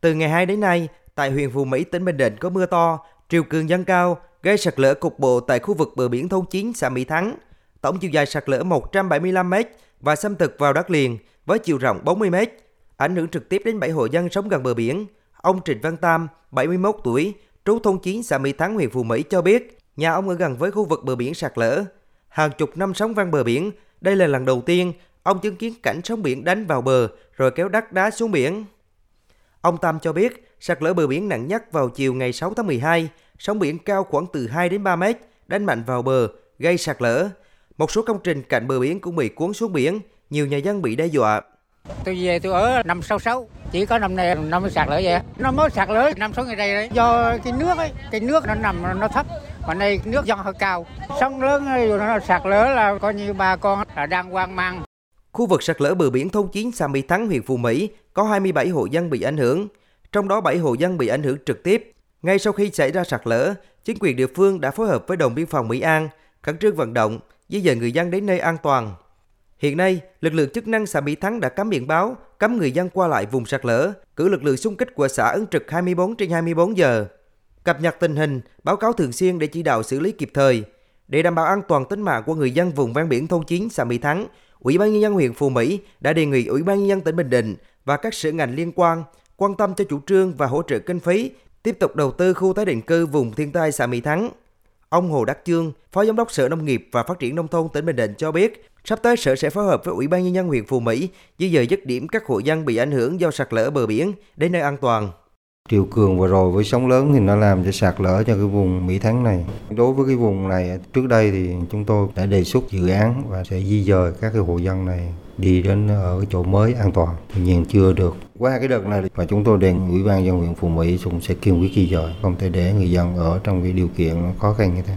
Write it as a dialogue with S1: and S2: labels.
S1: Từ ngày 2 đến nay, tại huyện Phú Mỹ, tỉnh Bình Định có mưa to, triều cường dâng cao, gây sạt lở cục bộ tại khu vực bờ biển thôn Chín, xã Mỹ Thắng. Tổng chiều dài sạt lở 175 m và xâm thực vào đất liền với chiều rộng 40 m, ảnh hưởng trực tiếp đến 7 hộ dân sống gần bờ biển. Ông Trịnh Văn Tam, 71 tuổi, trú thôn Chín, xã Mỹ Thắng, huyện Phú Mỹ cho biết, nhà ông ở gần với khu vực bờ biển sạt lở. Hàng chục năm sống ven bờ biển, đây là lần đầu tiên ông chứng kiến cảnh sóng biển đánh vào bờ rồi kéo đất đá xuống biển. Ông Tam cho biết, sạt lở bờ biển nặng nhất vào chiều ngày 6 tháng 12, sóng biển cao khoảng từ 2 đến 3 mét, đánh mạnh vào bờ, gây sạt lở. Một số công trình cạnh bờ biển cũng bị cuốn xuống biển, nhiều nhà dân bị đe dọa.
S2: Tôi về tôi ở năm 66, chỉ có năm nay năm mới sạt lở vậy. Nó mới sạt lở năm số ngày đây đấy. Do cái nước ấy, cái nước nó nằm nó thấp, mà nay nước dâng hơi cao. Sóng lớn rồi nó sạt lở là coi như bà con là đang hoang mang.
S1: Khu vực sạt lở bờ biển thôn Chín xã Mỹ Thắng huyện Phú Mỹ có 27 hộ dân bị ảnh hưởng, trong đó 7 hộ dân bị ảnh hưởng trực tiếp. Ngay sau khi xảy ra sạt lở, chính quyền địa phương đã phối hợp với đồn biên phòng Mỹ An khẩn trương vận động di dời người dân đến nơi an toàn. Hiện nay, lực lượng chức năng xã Mỹ Thắng đã cắm biển báo, cấm người dân qua lại vùng sạt lở, cử lực lượng xung kích của xã ứng trực 24 trên 24 giờ. Cập nhật tình hình, báo cáo thường xuyên để chỉ đạo xử lý kịp thời. Để đảm bảo an toàn tính mạng của người dân vùng ven biển thôn Chín, xã Mỹ Thắng, Ủy ban nhân dân huyện Phú Mỹ đã đề nghị Ủy ban nhân dân tỉnh Bình Định và các sở ngành liên quan quan tâm cho chủ trương và hỗ trợ kinh phí tiếp tục đầu tư khu tái định cư vùng thiên tai xã Mỹ Thắng. Ông Hồ Đắc Chương, Phó Giám đốc Sở Nông nghiệp và Phát triển Nông thôn tỉnh Bình Định cho biết, sắp tới Sở sẽ phối hợp với Ủy ban Nhân dân huyện Phú Mỹ di dời dứt điểm các hộ dân bị ảnh hưởng do sạt lở bờ biển đến nơi an toàn.
S3: Triều cường vừa rồi với sóng lớn thì nó làm cho sạt lở cho cái vùng Mỹ Thắng này. Đối với cái vùng này trước đây thì chúng tôi đã đề xuất dự án và sẽ di dời các cái hộ dân này đi đến ở cái chỗ mới an toàn. Tuy nhiên chưa được. Qua cái đợt này và chúng tôi đề nghị Ủy ban dân huyện Phú Mỹ cũng sẽ kiên quyết di dời, không thể để người dân ở trong cái điều kiện khó khăn như thế.